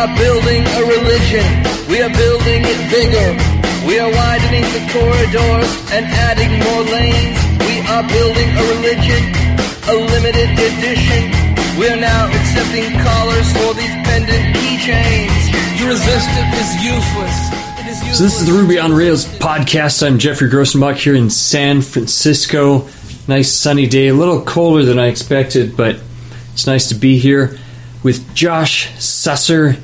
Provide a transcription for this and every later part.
are building a religion. We are building it bigger. We are widening the corridors and adding more lanes. We are building a religion, a limited edition. We are now accepting callers for these pendant keychains. To resist it is useless. So this is the Ruby on Rails podcast. I'm Geoffrey Grosenbach here in San Francisco. Nice sunny day, a little colder than I expected, but it's nice to be here with Josh Susser.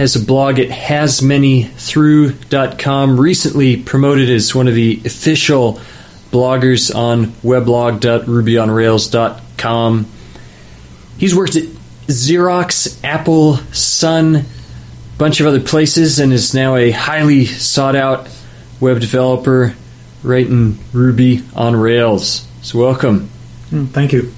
Has a blog at hasmanythrough.com. Recently promoted as one of the official bloggers on weblog.rubyonrails.com. He's worked at Xerox, Apple, Sun, a bunch of other places, and is now a highly sought out web developer writing Ruby on Rails. So welcome. Mm, Thank you.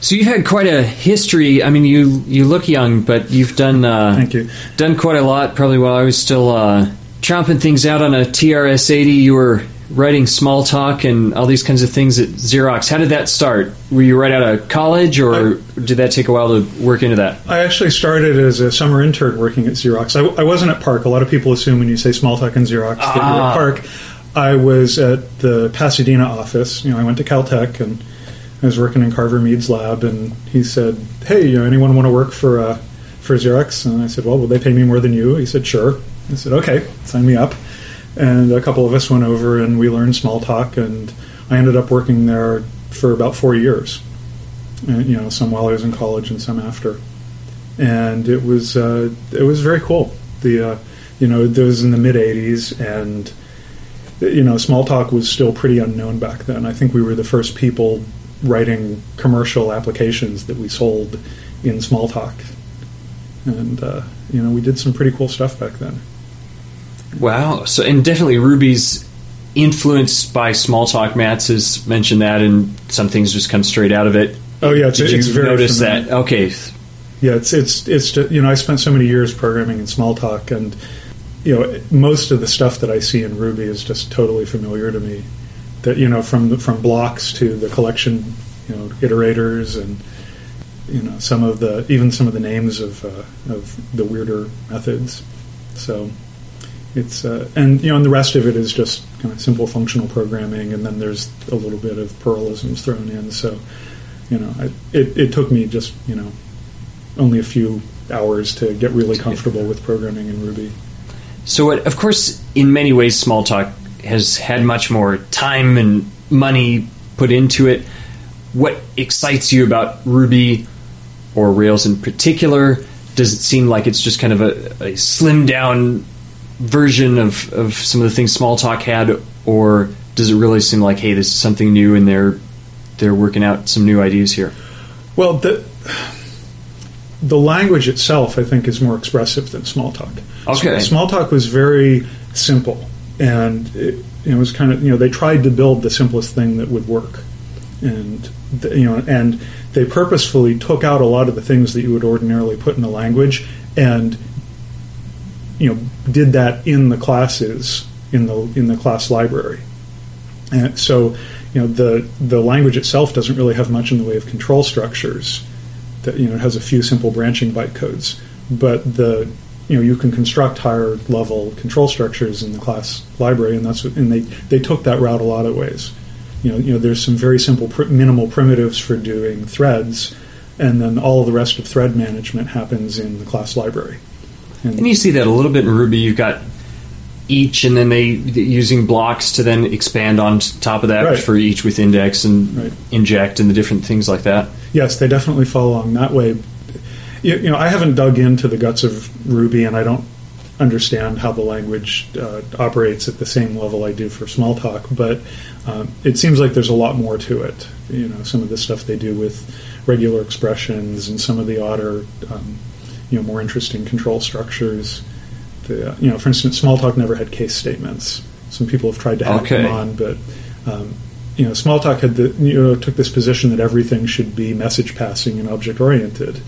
So you've had quite a history. I mean, you you look young, but you've done uh, Thank you. done quite a lot. Probably while I was still uh, chomping things out on a TRS-80, you were writing Smalltalk and all these kinds of things at Xerox. How did that start? Were you right out of college, or did that take a while to work into that? I actually started as a summer intern working at Xerox. I, I wasn't at PARC. A lot of people assume when you say Smalltalk and Xerox that you're Ah. at PARC. I was at the Pasadena office. You know, I went to Caltech and I was working in Carver Mead's lab, and he said, "Hey, you know, anyone want to work for uh, for Xerox?" And I said, "Well, will they pay me more than you?" He said, "Sure." I said, "Okay, sign me up." And a couple of us went over and we learned Smalltalk, and I ended up working there for about four years. And, you know, some while I was in college and some after and it was uh, it was very cool. The uh, you know it was in the mid '80s, and you know Smalltalk was still pretty unknown back then. I think we were the first people writing commercial applications that we sold in Smalltalk, and uh, you know we did some pretty cool stuff back then. Wow. So and definitely Ruby's influenced by Smalltalk. Matz has mentioned that, and some things just come straight out of it. Oh yeah, it's, Did it's you very notice familiar. that? Okay. Yeah, it's it's it's you know I spent so many years programming in Smalltalk, and you know most of the stuff that I see in Ruby is just totally familiar to me. That you know from the, from blocks to the collection, you know iterators, and you know some of the even some of the names of uh, of the weirder methods. So it's uh, and you know and the rest of it is just kind of simple functional programming, and then there's a little bit of Perlisms thrown in. So you know I, it it took me just you know only a few hours to get really comfortable with programming in Ruby. So, it, of course, in many ways, Smalltalk has had much more time and money put into it. What excites you about Ruby or Rails in particular? Does it seem like it's just kind of a, a slimmed down version of, of some of the things Smalltalk had, or does it really seem like, hey, this is something new and they're they're working out some new ideas here? Well, the the language itself, I think, is more expressive than Smalltalk. Okay. Smalltalk was very simple, and it, it was kind of you know they tried to build the simplest thing that would work, and you know and they purposefully took out a lot of the things that you would ordinarily put in a language and you know did that in the classes in the in the class library. And so, you know, the the language itself doesn't really have much in the way of control structures. That you know, it has a few simple branching bytecodes, but the you know you can construct higher level control structures in the class library, and that's what, and they they took that route a lot of ways. You know, you know, there's some very simple pr- minimal primitives for doing threads, and then all of the rest of thread management happens in the class library. And you see that a little bit in Ruby. You've got each, and then they using blocks to then expand on top of that Right. for each with index and Right. inject and the different things like that. Yes, they definitely fall along that way. You, you know, I haven't dug into the guts of Ruby, and I don't understand how the language uh, operates at the same level I do for Smalltalk. But um, it seems like there's a lot more to it. You know, some of the stuff they do with regular expressions and some of the odder, um, you know, more interesting control structures. The, uh, you know, for instance, Smalltalk never had case statements. Some people have tried to hack Okay. them on, but um, you know, Smalltalk had the you know took this position that everything should be message passing and object oriented,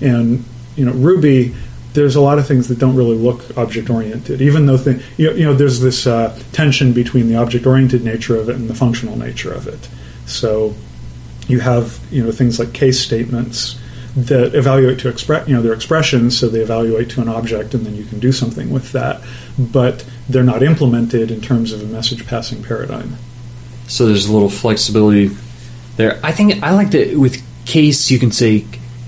and you know Ruby. There's a lot of things that don't really look object oriented, even though thing, you, know, you know there's this uh, tension between the object oriented nature of it and the functional nature of it. So you have you know things like case statements that evaluate to express, you know, their expressions. So they evaluate to an object, and then you can do something with that. But they're not implemented in terms of a message passing paradigm. So there's a little flexibility there. I think I like that with case you can say,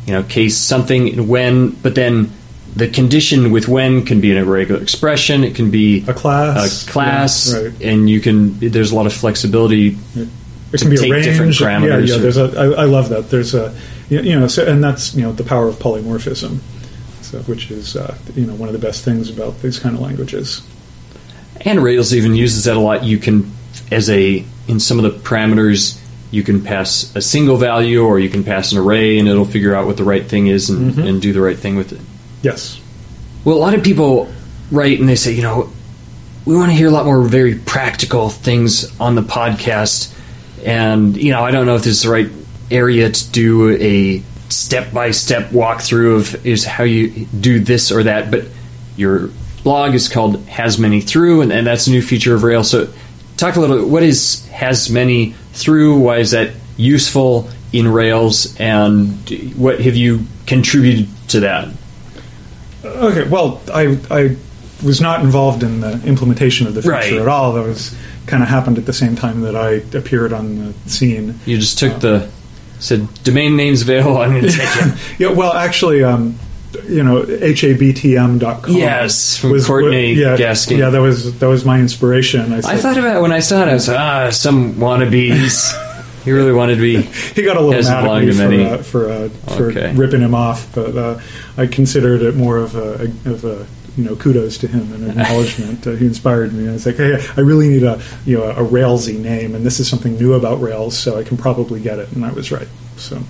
you know, case something when, but then the condition with when can be in a regular expression. It can be A class, a class, yeah, right. and you can. There's a lot of flexibility. It to can be take a range. different parameters yeah. or- There's a. I, I love that. There's a. You you know, so, and that's you know the power of polymorphism, so which is uh, you know one of the best things about these kind of languages. And Rails even uses that a lot. You can, as a in some of the parameters, you can pass a single value or you can pass an array, and it'll figure out what the right thing is and, Mm-hmm. and do the right thing with it. Yes. Well, a lot of people write and they say, you know, we want to hear a lot more very practical things on the podcast. And, you know, I don't know if this is the right area to do a step by step walkthrough of is how you do this or that. But your blog is called Has Many Through, and, and that's a new feature of Rails. So, talk a little what is Has Many Through? Why is that useful in Rails? And what have you contributed to that? Okay. Well, I I was not involved in the implementation of the feature Right. at all. That was kind of happened at the same time that I appeared on the scene. You just took the said domain names available. I'm going to take it. Yeah, well, actually, um, you know, habtm.com. Yes, from Courtenay yeah, Gasking. Yeah, that was that was my inspiration. I, I thought about it when I saw it. I was ah, some wannabes. he really wanted to be. he got a little mad at me for uh, for, uh, for Okay. ripping him off, but uh, I considered it more of a of a you know kudos to him and acknowledgement. uh, he inspired me. I was like, hey, I really need a you know a Railsy name, and this is something new about Rails, so I can probably get it. And I was right. So.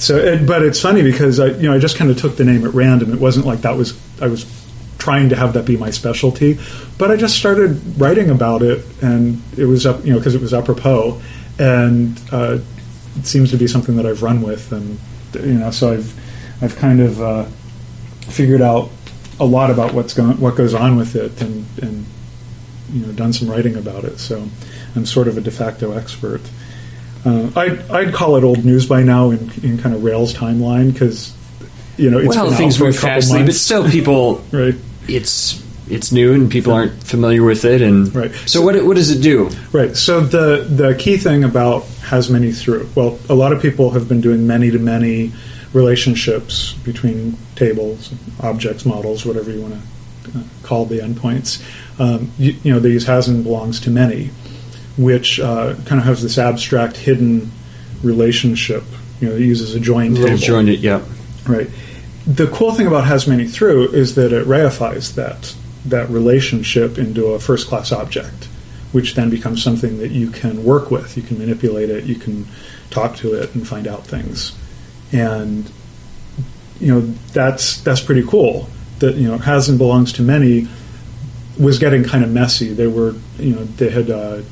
So, it, but it's funny because I, you know, I just kind of took the name at random. It wasn't like that was I was trying to have that be my specialty, but I just started writing about it, and it was up, you know, because it was apropos, and uh, it seems to be something that I've run with, and you know, so I've I've kind of uh, figured out a lot about what's going what goes on with it, and and you know, done some writing about it. So I'm sort of a de facto expert. Uh, I'd, I'd call it old news by now in, in kind of Rails timeline because you know it's well, things move fastly, but still, people. right. It's it's new and people aren't familiar with it. And Right. So what what does it do? Right. So the the key thing about has many through well, a lot of people have been doing many to many relationships between tables, objects, models, whatever you want to uh, call the endpoints. Um, you, you know, they use has and belongs to many, which uh, kind of has this abstract hidden relationship. You know, it uses a join table. joined it. Yeah. Right. The cool thing about has many through is that it reifies that that relationship into a first class object, which then becomes something that you can work with. You can manipulate it. You can talk to it and find out things. And you know that's that's pretty cool. That you know has and belongs to many was getting kind of messy. They were you know they had uh,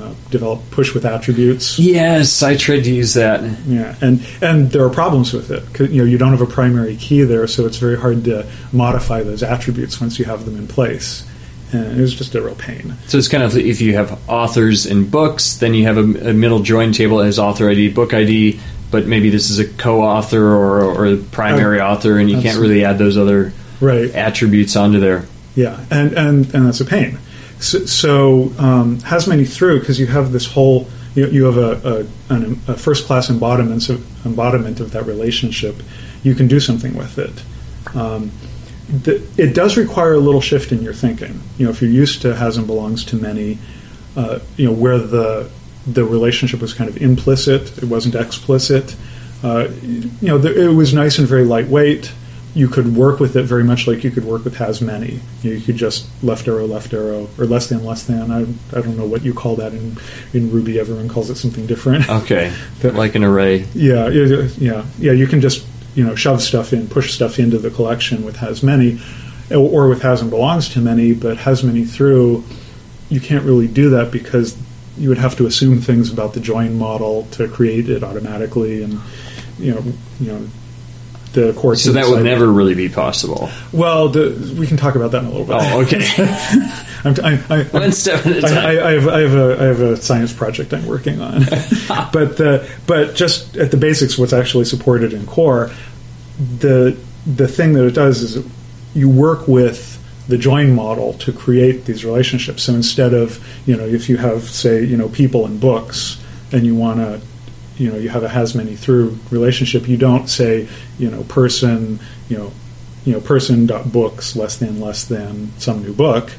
uh, developed push with attributes. Yes, I tried to use that. Yeah, and and there are problems with it. You know, you don't have a primary key there, so it's very hard to modify those attributes once you have them in place. And it was just a real pain. So it's kind of if you have authors and books, then you have a, a middle join table as author ID, book ID, but maybe this is a co-author or, or a primary Uh, author, and you can't really add those other Right. attributes onto there. Yeah, and and and that's a pain. So, so um, has many through because you have this whole you, you have a, a, an, a first class embodiment of, embodiment of that relationship. You can do something with it. Um, th- it does require a little shift in your thinking. You know, if you're used to has and belongs to many, uh, you know, where the the relationship was kind of implicit, it wasn't explicit. Uh, you know, the, it was nice and very lightweight. You could work with it very much like you could work with has many. You, know, you could just left arrow, left arrow, or less than, less than. I, I don't know what you call that in, in Ruby. Everyone calls it something different. Okay, The- like an array. Yeah, yeah, yeah, yeah. You can just you know shove stuff in, push stuff into the collection with has many, or, or with has and belongs to many. But has many through, you can't really do that because you would have to assume things about the join model to create it automatically, and you know, you know, the core. So that would never really be possible. Well, the, we can talk about that in a little bit. Oh, okay. I'm, I, I, One step at a I, time. I, I, have, I have a I have a science project I'm working on, but the but just at the basics, what's actually supported in core, the the thing that it does is you work with the join model to create these relationships. So instead of you know if you have say you know people and books and you want to you know you have a has many through relationship, you don't say you know person you know you know person dot books less than less than some new book.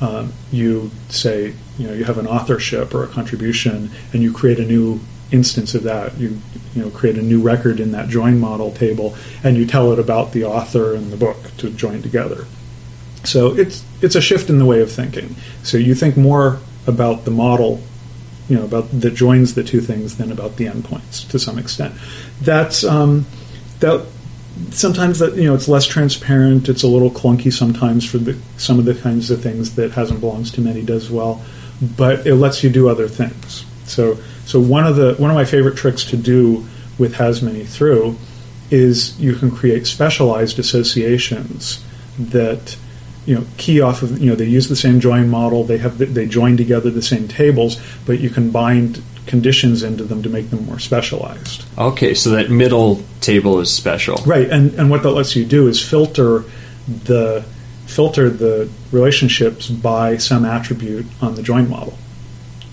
Um, you say you know you have an authorship or a contribution, and you create a new instance of that. You you know create a new record in that join model table, and you tell it about the author and the book to join together. So it's it's a shift in the way of thinking. So you think more about the model, you know, about that joins the two things than about the endpoints to some extent. That's um, that sometimes that you know it's less transparent. It's a little clunky sometimes for the, some of the kinds of things that hasn't belongs to many does well, but it lets you do other things. So so one of the one of my favorite tricks to do with has many through is you can create specialized associations that you know key off of you know they use the same join model they have they join together the same tables but you can bind conditions into them to make them more specialized Okay, so that middle table is special. right and and what that lets you do is filter the filter the relationships by some attribute on the join model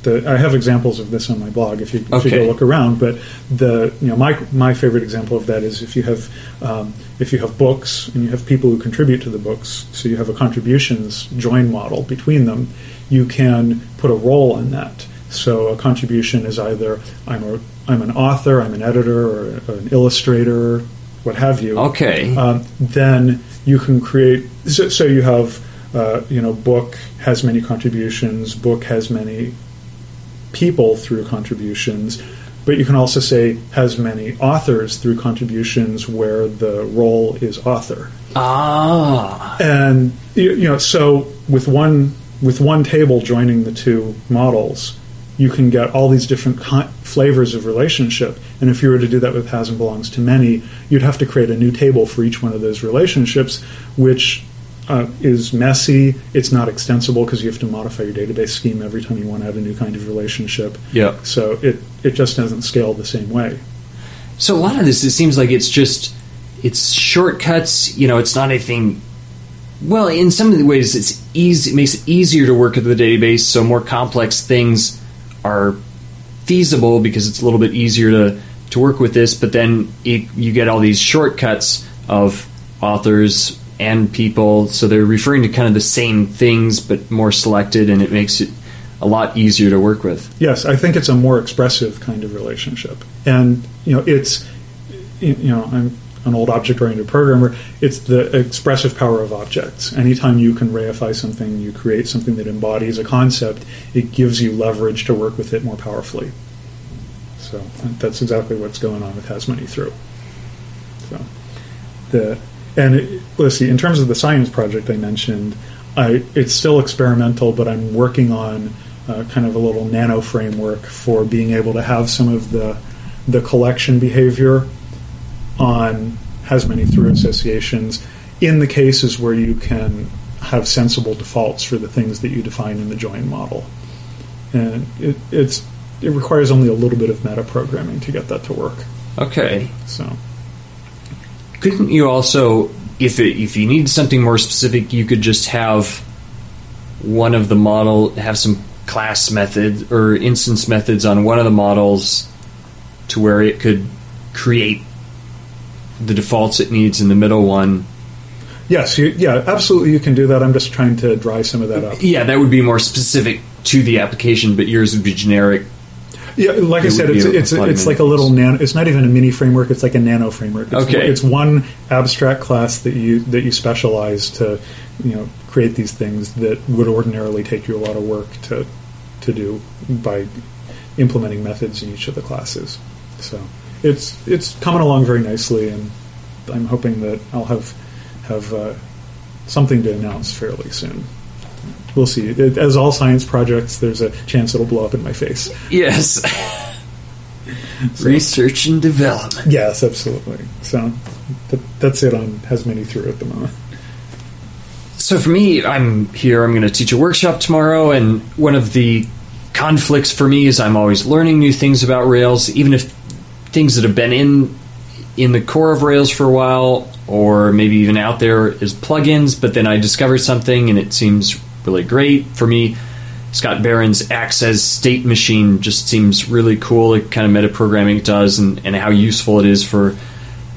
the, I have examples of this on my blog if you, if you go look around. But the you know my my favorite example of that is if you have um, if you have books and you have people who contribute to the books, so you have a contributions join model between them, you can put a role in that. So a contribution is either I'm a I'm an author, I'm an editor, or an illustrator, what have you Okay. um, then you can create. So, so you have, uh, you know, book has many contributions. Book has many people through contributions, but you can also say has many authors through contributions where the role is author. ah. And you, know, so with one with one table joining the two models, you can get all these different ki- flavors of relationship. And if you were to do that with has and belongs to many, you'd have to create a new table for each one of those relationships, which uh, is messy. It's not extensible because you have to modify your database scheme every time you want to add a new kind of relationship. Yep. So it it just doesn't scale the same way. So a lot of this, it seems like it's just it's shortcuts. You know, it's not anything. Well, in some of the ways, it's easy. It makes it easier to work with the database. So more complex things are feasible because it's a little bit easier to to work with this. But then it, you get all these shortcuts of authors and people, so they're referring to kind of the same things but more selected, and it makes it a lot easier to work with. Yes, I think it's a more expressive kind of relationship, and you know, it's you know, I'm an old object-oriented programmer. It's the expressive power of objects. Anytime you can reify something, you create something that embodies a concept. It gives you leverage to work with it more powerfully. So that's exactly what's going on with Has Many Through. So the and it, let's see. In terms of the science project I mentioned, I it's still experimental, but I'm working on uh, kind of a little nano framework for being able to have some of the the collection behavior on has many through associations in the cases where you can have sensible defaults for the things that you define in the join model. And it, it's it requires only a little bit of meta programming to get that to work. Okay. So Couldn't you also, if it, if you need something more specific, you could just have one of the model have some class method or instance methods on one of the models to where it could create the defaults it needs in the middle one. yes, you, yeah, absolutely, you can do that. I'm just trying to dry some of that up. Yeah, that would be more specific to the application, but yours would be generic. Yeah, like I said, it's it's it's like a little nano. It's not even a mini framework. It's like a nano framework. It's, Okay. it's one abstract class that you that you specialize to, you know, create these things that would ordinarily take you a lot of work to to do by implementing methods in each of the classes. So it's it's coming along very nicely, and I'm hoping that I'll have have uh, something to announce fairly soon. We'll see. It, as all science projects, there's a chance it'll blow up in my face. Yes. Research and development. Yes, absolutely. So that, that's it on has many through at the moment. So for me, I'm here. I'm going to teach a workshop tomorrow, and one of the conflicts for me is I'm always learning new things about Rails, even if things that have been in in the core of Rails for a while, or maybe even out there as plugins, but then I discovered something and it seems really great for me. Scott Barron's Acts As State Machine just seems really cool. The kind of metaprogramming it does, and, and how useful it is for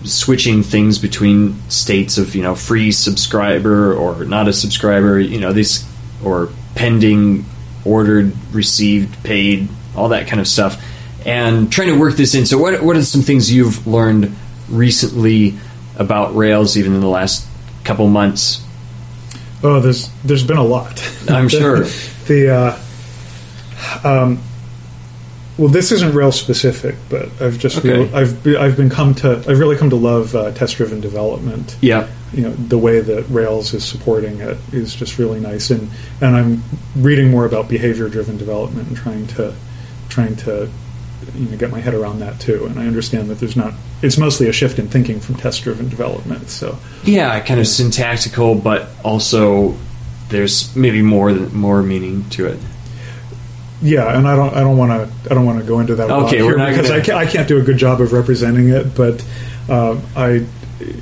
switching things between states of you know free subscriber or not a subscriber. You know this or pending, ordered, received, paid, all that kind of stuff, and trying to work this in. So, what what are some things you've learned recently about Rails, even in the last couple months? Oh, there's there's been a lot. I'm sure. the uh, um, well, this isn't Rails specific, but I've just Okay. real, I've be- I've been come to I've really come to love uh, test driven development. Yeah. You know the way that Rails is supporting it is just really nice, and and I'm reading more about behavior driven development and trying to trying to you know get my head around that too. And I understand that there's not it's mostly a shift in thinking from test driven development. So Yeah, kind of syntactical, but also there's maybe more more meaning to it. Yeah, and I don't, I don't want to, I don't want to go into that. Okay, we're not because gonna- I, can't, I can't do a good job of representing it. But um, I,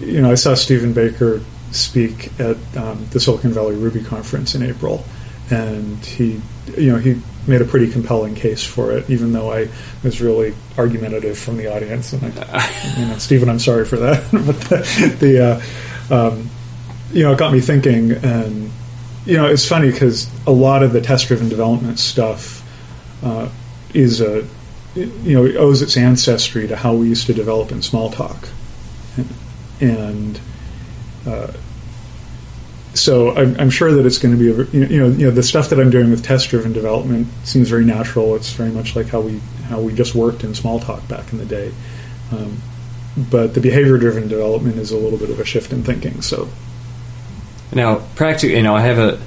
you know, I saw Steven Baker speak at um, the Silicon Valley Ruby conference in April, and he, you know, he made a pretty compelling case for it, even though I was really argumentative from the audience. And I, you know, Steven, I'm sorry for that. but the, the uh, um, you know, it got me thinking, and you know, it's funny because a lot of the test-driven development stuff uh, is a you know it owes its ancestry to how we used to develop in Smalltalk, and uh, so I'm, I'm sure that it's going to be you know you know the stuff that I'm doing with test-driven development seems very natural. It's very much like how we how we just worked in Smalltalk back in the day. Um, but the behavior-driven development is a little bit of a shift in thinking. So Now, practically, you know, I have a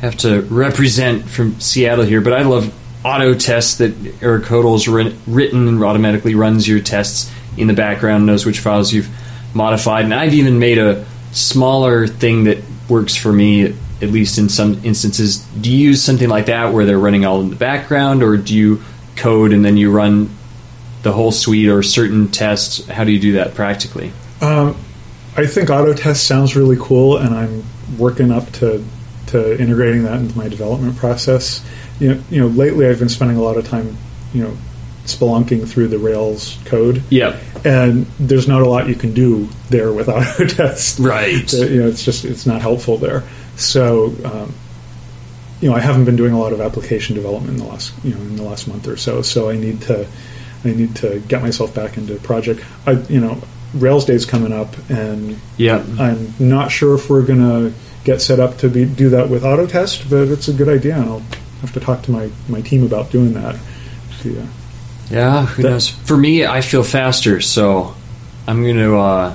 have to represent from Seattle here, but I love auto tests that Eric writ- written and automatically runs your tests in the background, knows which files you've modified, and I've even made a smaller thing that works for me, at least in some instances. Do you use something like that where they're running all in the background, or do you code and then you run the whole suite or certain tests? How do you do that practically? Um, I think auto test sounds really cool, and I'm working up to to integrating that into my development process. You know, you know, lately I've been spending a lot of time, you know, spelunking through the Rails code, Yeah. and there's not a lot you can do there with auto test. Right. Uh, you know, it's just it's not helpful there. So, um, you know, I haven't been doing a lot of application development in the last you know in the last month or so. So I need to I need to get myself back into project. I you know, Rails Day's coming up, and Yep. I'm not sure if we're gonna get set up to be, do that with auto test, but it's a good idea, and I'll have to talk to my, my team about doing that. Uh, Yeah, who That- knows? For me, I feel faster, so I'm going to uh,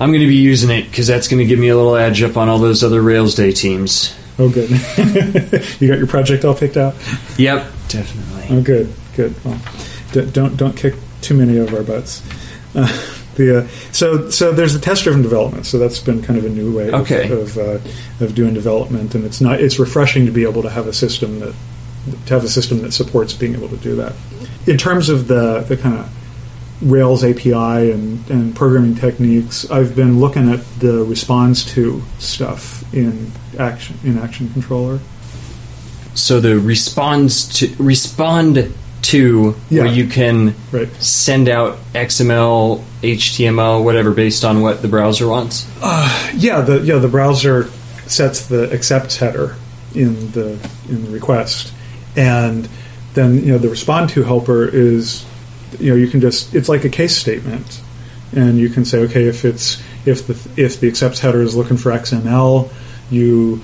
I'm going to be using it because that's going to give me a little edge up on all those other Rails Day teams. oh, good. you got your project all picked out. Yep, definitely. Oh, good, good. Well, don't don't kick too many of our butts. Uh, the uh, so so there's the test driven development. So that's been kind of a new way Okay. of of, uh, of doing development, and it's not it's refreshing to be able to have a system that to have a system that supports being able to do that. In terms of the the kind of Rails API and, and programming techniques, I've been looking at the response to stuff in action in Action Controller. So the responds to respond to Yeah. where you can Right. send out XML, HTML, whatever, based on what the browser wants. Uh, yeah, the yeah the browser sets the accepts header in the in the request, and then you know the respond to helper is you know you can just it's like a case statement, and you can say okay if it's if the if the accepts header is looking for XML, you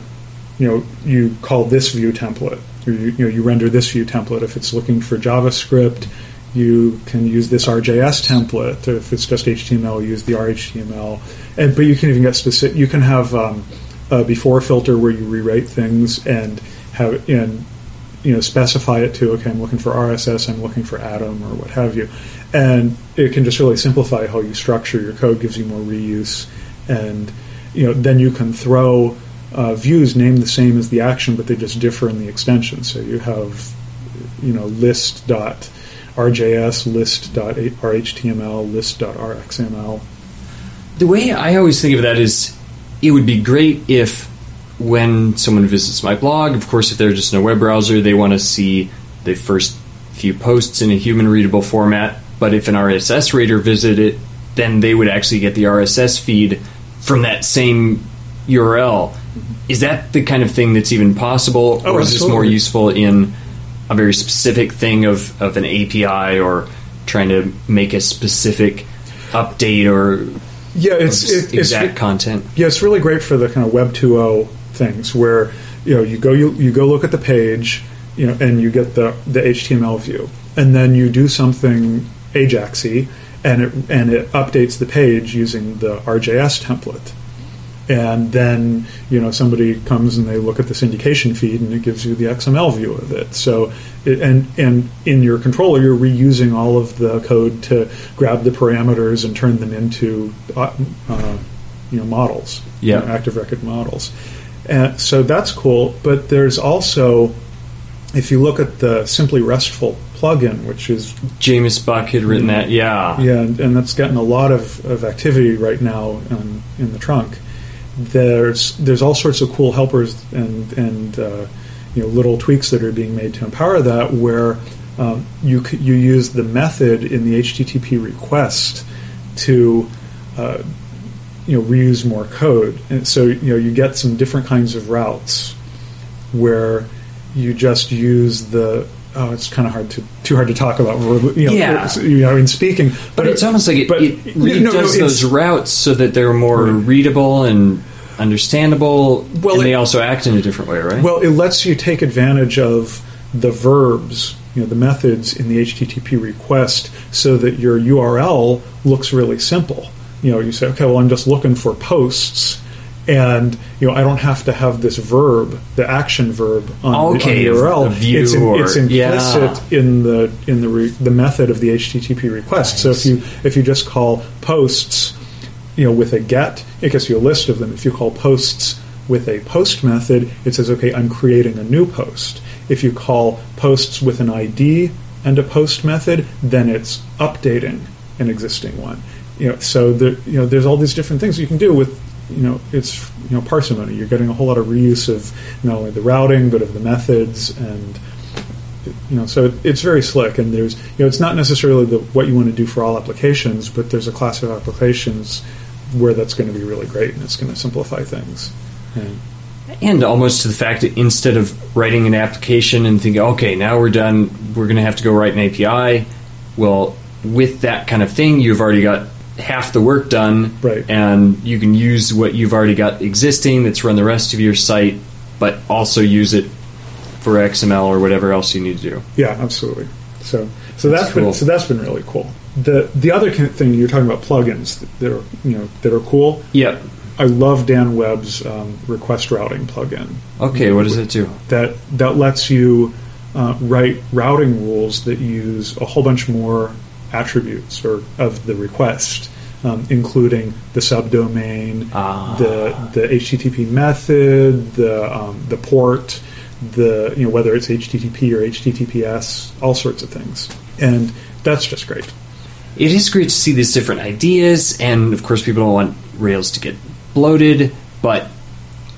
you know you call this view template. Or you, you know you render this view template. If it's looking for javascript you can use this rjs template. If it's just html use the rhtml and but you can even get specific you can have um, a before filter where you rewrite things and have and you know specify it to okay i'm looking for rss i'm looking for atom or what have you. And it can just really simplify how you structure your code gives you more reuse. And you know then you can throw uh, views named the same as the action but they just differ in the extension. So you have you know list dot RJS list.rhtml list.rxml. The way I always think of that is it would be great if when someone visits my blog, of course, if they're just in a web browser, they want to see the first few posts in a human readable format. But if an RSS reader visited it, then they would actually get the RSS feed from that same URL. Is that the kind of thing that's even possible, Oh, or is this more useful in a very specific thing of, of an API or trying to make a specific update or Yeah, it's it, it's exact content? Yeah, it's really great for the kind of Web 2.0 things where you know you go you, you go look at the page, you know, and you get the the HTML view, and then you do something Ajaxy, and it and it updates the page using the RJS template. And then you know somebody comes and they look at the syndication feed and it gives you the XML view of it. So it, and and in your controller you're reusing all of the code to grab the parameters and turn them into uh, uh, you know models, Yeah. you know, active record models. And so that's cool. But there's also if you look at the Simply RESTful plugin, which is Jamis Buck had written that, yeah. yeah, and, and that's gotten a lot of, of activity right now in, in the trunk. There's there's all sorts of cool helpers and and uh, you know little tweaks that are being made to empower that where um, you c- you use the method in the HTTP request to uh, you know reuse more code, and so you know you get some different kinds of routes where you just use the oh it's kind of hard to too hard to talk about you know, Yeah. you know in speaking But it's almost like it, but- it redoes no, no, those routes so that they're more Right. readable and understandable, Well, and they also act in a different way, right? Well, it lets you take advantage of the verbs, you know, the methods in the HTTP request, so that your URL looks really simple. You know, you say, okay, well, I'm just looking for posts, and you know, I don't have to have this verb, the action verb on, Okay, the, on the URL. view it's, in- or- it's implicit yeah. in the in the re, the method of the HTTP request. So if you if you just call posts, you know, with a get, it gets you a list of them. If you call posts with a post method, it says, okay, I'm creating a new post. If you call posts with an ID and a post method, then it's updating an existing one. You know, so there, you know, there's all these different things you can do with, you know, it's you know parsimony. You're getting a whole lot of reuse of not only the routing but of the methods and you know, so it, it's very slick, and there's, you know, it's not necessarily the, what you want to do for all applications, but there's a class of applications where that's going to be really great, and it's going to simplify things. And, and almost to the fact that instead of writing an application and thinking, okay, now we're done, we're going to have to go write an API. Well, with that kind of thing, you've already got half the work done, Right. and you can use what you've already got existing that's run the rest of your site, but also use it for XML or whatever else you need to do. yeah, absolutely. So, so That's that's cool. been so that's been really cool. The the other thing you're talking about plugins that, are you know that are cool. Yep. I love Dan Webb's um, request routing plugin. Okay, what does it do? that that lets you uh, write routing rules that use a whole bunch more attributes or of the request, um, including the subdomain, Ah. the the HTTP method, the um, the port, the you know whether it's HTTP or HTTPS, all sorts of things, and that's just great. It is great to see these different ideas, and of course, people don't want Rails to get bloated, but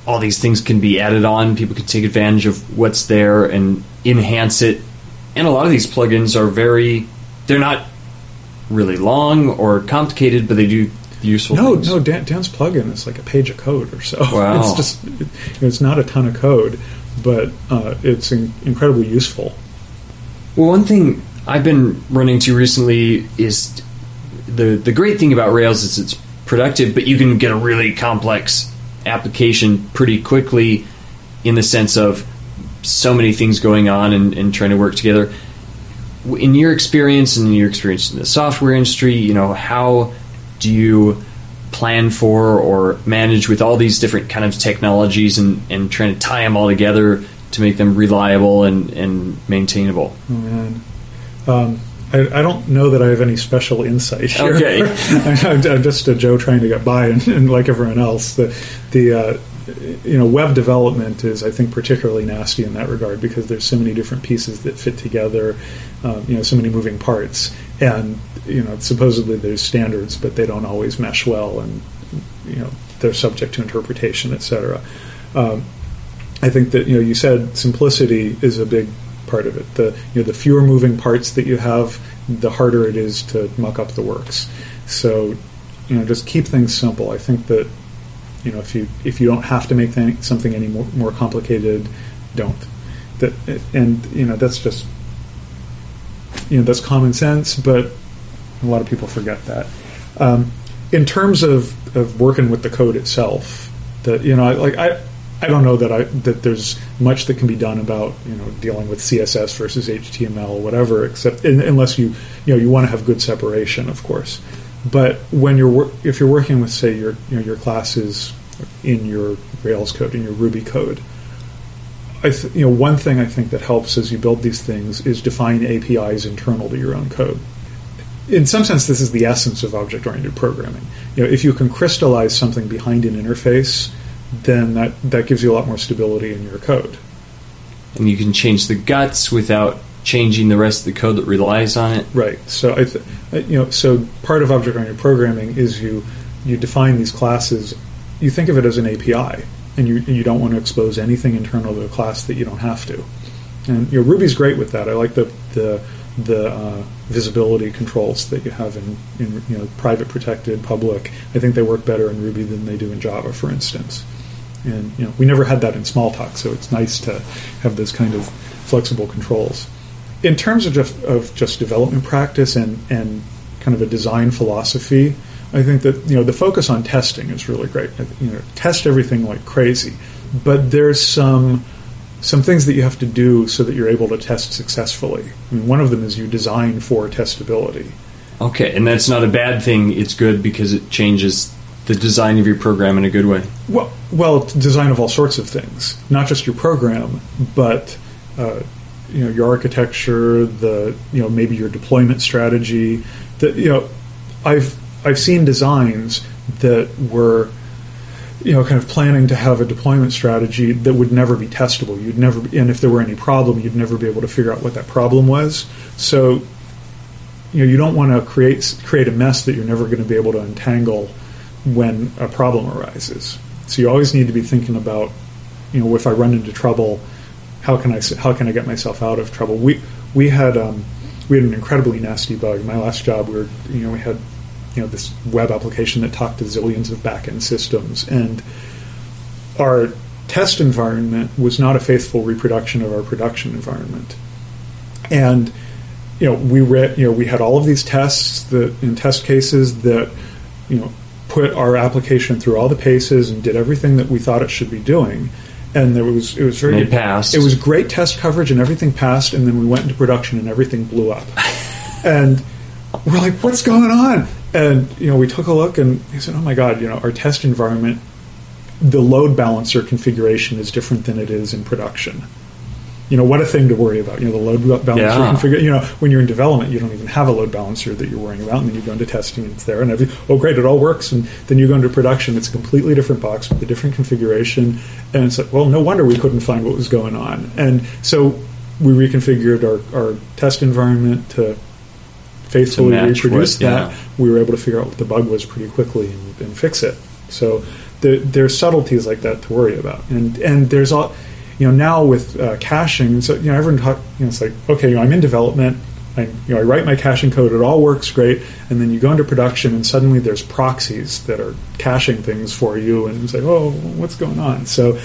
all these things can be added on. People can take advantage of what's there and enhance it. And a lot of these plugins are very, they're not really long or complicated, but they do useful No, things. no, Dan, Dan's plugin is like a page of code or so. Wow. It's just it, it's not a ton of code, but uh, it's in, incredibly useful. Well, one thing I've been running to recently is the the great thing about Rails is it's productive, but you can get a really complex application pretty quickly in the sense of so many things going on and, and trying to work together. In your experience and in your experience in the software industry, you know, how do you plan for or manage with all these different kind of technologies and, and trying to tie them all together to make them reliable and, and maintainable? Oh man, um, I, I don't know that I have any special insight here. Okay. I'm, I'm just a Joe trying to get by, and, and like everyone else, the the uh, you know, web development is, I think, particularly nasty in that regard because there's so many different pieces that fit together, um, you know, so many moving parts, and you know, supposedly there's standards, but they don't always mesh well, and you know, they're subject to interpretation, etc. Um, I think that you know, you said simplicity is a big part of it. The you know, the fewer moving parts that you have, the harder it is to muck up the works. So, you know, just keep things simple. I think that you know if you if you don't have to make th- something any more, more complicated, don't. That and you know that's just you know that's common sense, but a lot of people forget that. Um, in terms of, of working with the code itself, that you know, like I, I don't know that I that there's much that can be done about you know dealing with CSS versus HTML or whatever, except in, unless you you know you want to have good separation, of course. But when you're if you're working with say your you know your classes in your Rails code in your Ruby code, I th- you know one thing I think that helps as you build these things is define APIs internal to your own code. In some sense, this is the essence of object-oriented programming. You know, if you can crystallize something behind an interface, then that that gives you a lot more stability in your code. And you can change the guts without changing the rest of the code that relies on it. Right. So I, th- you know, so part of object-oriented programming is you you define these classes. You think of it as an API, and you you don't want to expose anything internal to a class that you don't have to. And you know, Ruby's great with that. I like the the the uh, visibility controls that you have in, in you know private, protected, public. I think they work better in Ruby than they do in Java, for instance. And you know, we never had that in Smalltalk, so it's nice to have those kind of flexible controls in terms of just, of just development practice and, and kind of a design philosophy, I think that you know the focus on testing is really great. You know, test everything like crazy, but there's some some things that you have to do so that you're able to test successfully. I mean, one of them is you design for testability. Okay, and that's not a bad thing. It's good because it changes the design of your program in a good way. Well, well, design of all sorts of things, not just your program, but uh, you know your architecture, the you know maybe your deployment strategy. That you know, I've I've seen designs that were you know kind of planning to have a deployment strategy that would never be testable. You'd never, and if there were any problem, you'd never be able to figure out what that problem was. So you know you don't want to create create a mess that you're never going to be able to untangle when a problem arises. So you always need to be thinking about you know if I run into trouble how can I how can I get myself out of trouble? We we had um, we had an incredibly nasty bug. My last job, we were you know we had you know this web application that talked to zillions of backend systems, and our test environment was not a faithful reproduction of our production environment. And you know we read you know we had all of these tests that in test cases that you know put our application through all the paces and did everything that we thought it should be doing and there was it was very it passed. It was great test coverage and everything passed, and then we went into production and everything blew up. and we're like, what's going on? And you know, we took a look and he said, oh my god, you know, our test environment, the load balancer configuration is different than it is in production you know what a thing to worry about. You know the load balancer yeah. configure. You know when you're in development, you don't even have a load balancer that you're worrying about, and then you go into testing, and it's there, and every oh great, it all works, and then you go into production, it's a completely different box with a different configuration, and it's like well, no wonder we couldn't find what was going on, and so we reconfigured our, our test environment to faithfully to reproduce what, that. Yeah. We were able to figure out what the bug was pretty quickly and, and fix it. So there, there's subtleties like that to worry about, and and there's all you know now with uh, caching, so you know everyone talk, you know it's like okay, you know, I'm in development. I, you know, I write my caching code, it all works great, and then you go into production, and suddenly there's proxies that are caching things for you, and it's like, oh, what's going on? So,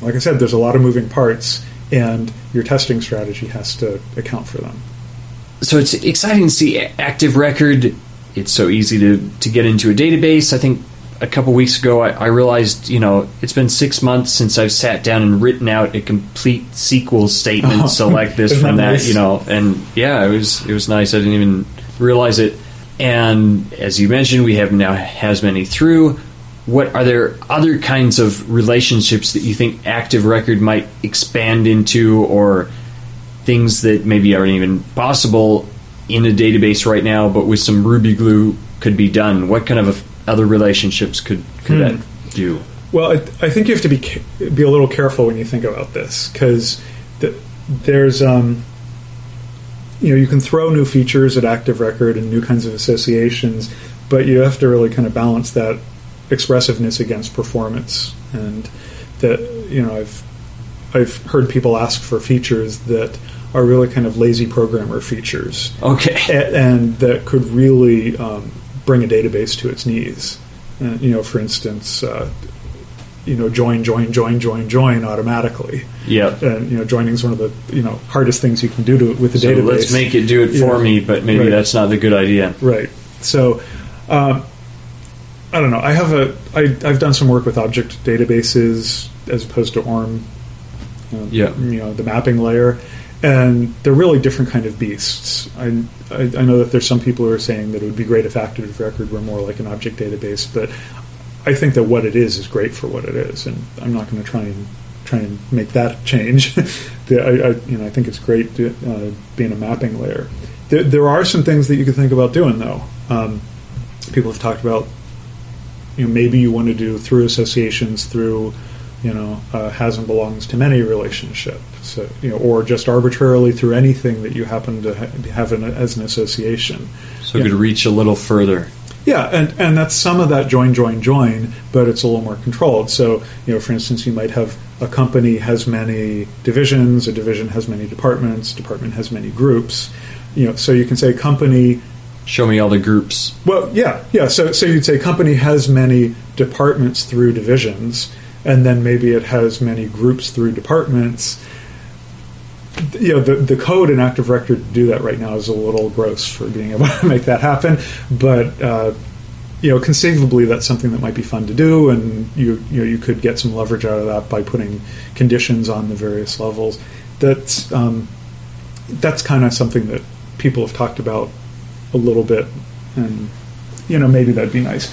like I said, there's a lot of moving parts, and your testing strategy has to account for them. So it's exciting to see Active Record. It's so easy to, to get into a database. I think a couple weeks ago, I, I, realized, you know, it's been six months since I've sat down and written out a complete SQL statement. Oh, select this from that, nice? you know, and yeah, it was it was nice. I didn't even realize it. And as you mentioned, we have now has many through. What are there other kinds of relationships that you think Active Record might expand into, or things that maybe aren't even possible in a database right now, but with some Ruby glue could be done? What kind of a other relationships could could Hmm. that do? Well, I, I think you have to be be a little careful when you think about this because th- there's um, you know you can throw new features at Active Record and new kinds of associations, but you have to really kind of balance that expressiveness against performance. And that you know I've I've heard people ask for features that are really kind of lazy programmer features, Okay. a- and that could really um, bring a database to its knees. Uh, you know, for instance, uh, you know, join, join, join, join, join automatically. Yeah, And you know, joining is one of the you know hardest things you can do to with the So database. let's make it do it for Yeah. me, but maybe Right. that's not the good idea. Right. So, um, I don't know. I have a. I, I've done some work with object databases as opposed to ORM. You know, Yeah. You know the mapping layer, and they're really different kind of beasts. I, I I know that there's some people who are saying that it would be great if Active Record were more like an object database, but I think that what it is is great for what it is, and I'm not going to try and try and make that change. The- I, I, you know, I think it's great to, uh, being a mapping layer. There, there are some things that you could think about doing, though. Um, people have talked about, you know, maybe you want to do through associations through, you know, uh, has and belongs to many relationship. So, you know, or just arbitrarily through anything that you happen to ha- have an, as an association. So you could reach a little further. Yeah, and, and that's some of that join, join, join, but it's a little more controlled. So, you know, for instance, you might have a company has many divisions, a division has many departments, department has many groups. You know, so you can say company. Show me all the groups. Well, yeah, yeah. So, so you'd say company has many departments through divisions, and then maybe it has many groups through departments. You know, the, the code in Active Record to do that right now is a little gross for being able to make that happen, but uh, you know, conceivably that's something that might be fun to do, and you you know you could get some leverage out of that by putting conditions on the various levels. That's um, that's kind of something that people have talked about a little bit, and you know maybe that'd be nice.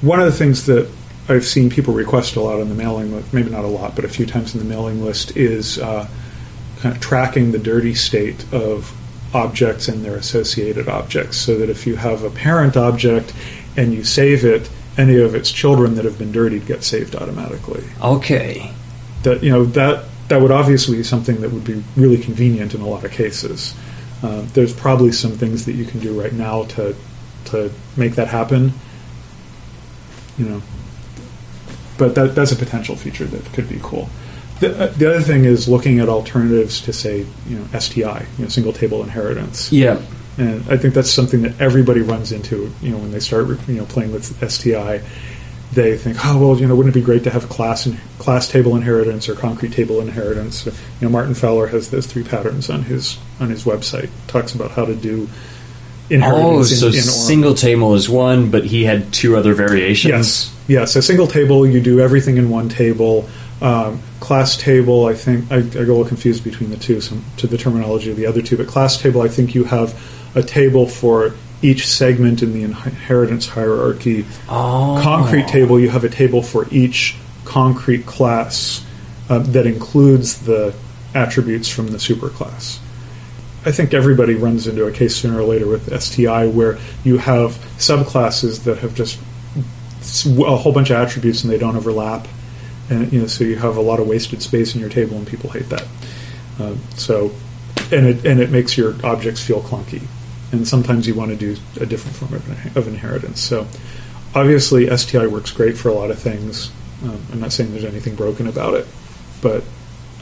One of the things that I've seen people request a lot on the mailing list, maybe not a lot, but a few times in the mailing list, is uh, kind of tracking the dirty state of objects and their associated objects, so that if you have a parent object and you save it, any of its children that have been dirtied get saved automatically. Okay. That you know that that would obviously be something that would be really convenient in a lot of cases. Uh, there's probably some things that you can do right now to to make that happen. You know, but that that's a potential feature that could be cool. The, uh, the other thing is looking at alternatives to say you know STI, you know, single table inheritance. Yeah. And I think that's something that everybody runs into, you know, when they start, you know, playing with STI. They think, oh well, you know, wouldn't it be great to have class and class table inheritance or concrete table inheritance? You know, Martin Fowler has those three patterns on his on his website. Talks about how to do Oh, inheritance so in, in single table is one, but he had two other variations. Yes, yes. A single table, you do everything in one table. Um, class table, I think I, I get a little confused between the two, some, to the terminology of the other two. But class table, I think you have a table for each segment in the inheritance hierarchy. Oh. Concrete table, you have a table for each concrete class uh, that includes the attributes from the superclass. I think everybody runs into a case sooner or later with STI where you have subclasses that have just a whole bunch of attributes and they don't overlap, and you know so you have a lot of wasted space in your table and people hate that. Uh, so, and it and it makes your objects feel clunky, and sometimes you want to do a different form of, of inheritance. So, obviously, STI works great for a lot of things. Um, I'm not saying there's anything broken about it, but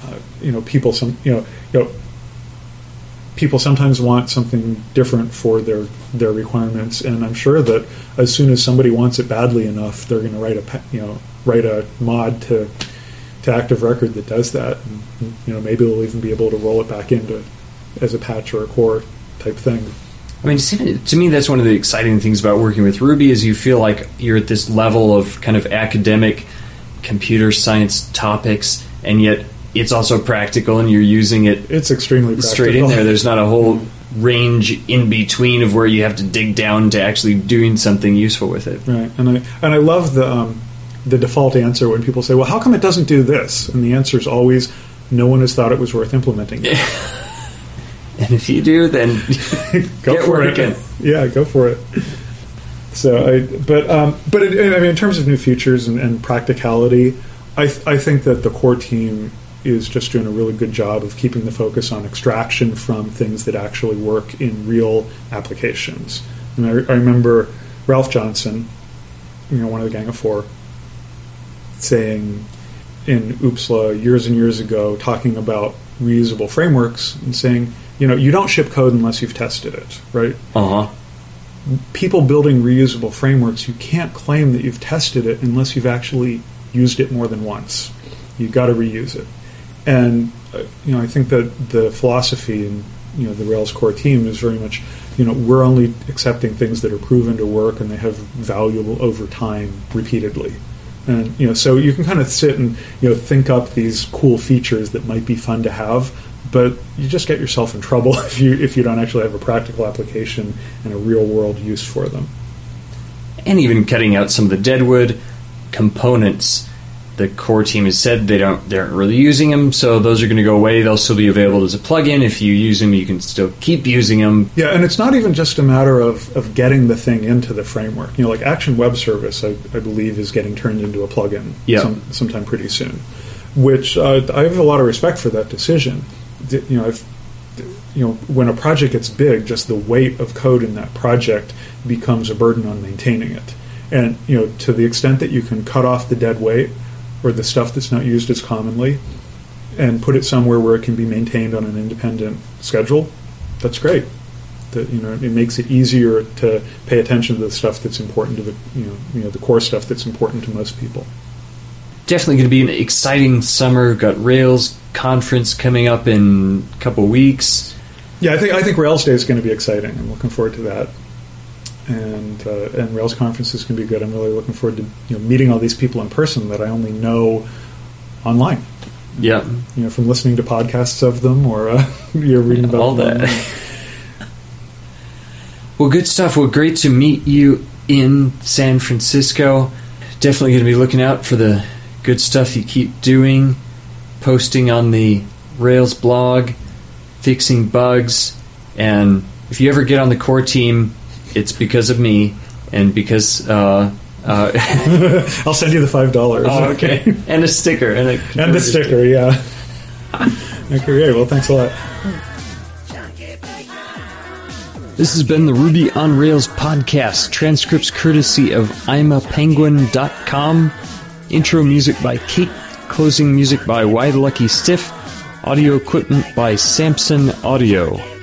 uh, you know, people some you know you know people sometimes want something different for their their requirements, and I'm sure that as soon as somebody wants it badly enough, they're going to write a you know write a mod to to Active Record that does that. And, you know, maybe they'll even be able to roll it back into as a patch or a core type thing. I mean, to to me, that's one of the exciting things about working with Ruby is you feel like you're at this level of kind of academic computer science topics, and yet it's also practical, and you're using it It's extremely practical. straight in there. There's not a whole range in between of where you have to dig down to actually doing something useful with it. Right, and I and I love the um, the default answer when people say, "Well, how come it doesn't do this?" And the answer is always, "No one has thought it was worth implementing." it." And if you do, then go Get for working. it. Yeah, go for it. So, I, but um, but it, I mean, in terms of new features and, and practicality, I, th- I think that the core team is just doing a really good job of keeping the focus on extraction from things that actually work in real applications. And I, I remember Ralph Johnson, you know, one of the Gang of Four, saying in OOPSLA years and years ago, talking about reusable frameworks and saying, you know, you don't ship code unless you've tested it, right? Uh huh. people building reusable frameworks, you can't claim that you've tested it unless you've actually used it more than once. You've got to reuse it. And uh, you know, I think that the philosophy and you know the Rails core team is very much you know we're only accepting things that are proven to work and they have valuable over time repeatedly. And you know, so you can kind of sit and you know think up these cool features that might be fun to have, but you just get yourself in trouble if you if you don't actually have a practical application and a real world use for them. and even cutting out some of the deadwood components. The core team has said they don't they aren't really using them, so those are going to go away. They'll still be available as a plugin. If you use them, you can still keep using them. Yeah, and it's not even just a matter of, of getting the thing into the framework. You know, like Action Web Service, I, I believe, is getting turned into a plugin Yeah. some, sometime pretty soon. Which uh, I have a lot of respect for that decision. You know, I've, you know, when a project gets big, just the weight of code in that project becomes a burden on maintaining it. And you know, to the extent that you can cut off the dead weight or the stuff that's not used as commonly, and put it somewhere where it can be maintained on an independent schedule, that's great. That you know, it makes it easier to pay attention to the stuff that's important to the you know, you know the core stuff that's important to most people. Definitely going to be an exciting summer. Got Rails conference coming up in a couple weeks. Yeah, I think I think Rails Day is going to be exciting. I'm looking forward to that, and uh, and Rails conferences can be good. I'm really looking forward to you know meeting all these people in person that I only know online. Yeah, You know, from listening to podcasts of them or uh, you're reading about all them. that. well, good stuff. Well, great to meet you in San Francisco. Definitely going to be looking out for the good stuff you keep doing, posting on the Rails blog, fixing bugs, and if you ever get on the core team, it's because of me and because. Uh, uh, I'll send you the five dollars. oh, okay, and a sticker and a and the sticker, yeah. okay, great. Well, thanks a lot. This has been the Ruby on Rails podcast. Transcripts courtesy of I'mAPenguin.com. Intro music by Kate. Closing music by Why the Lucky Stiff. Audio equipment by Samson Audio.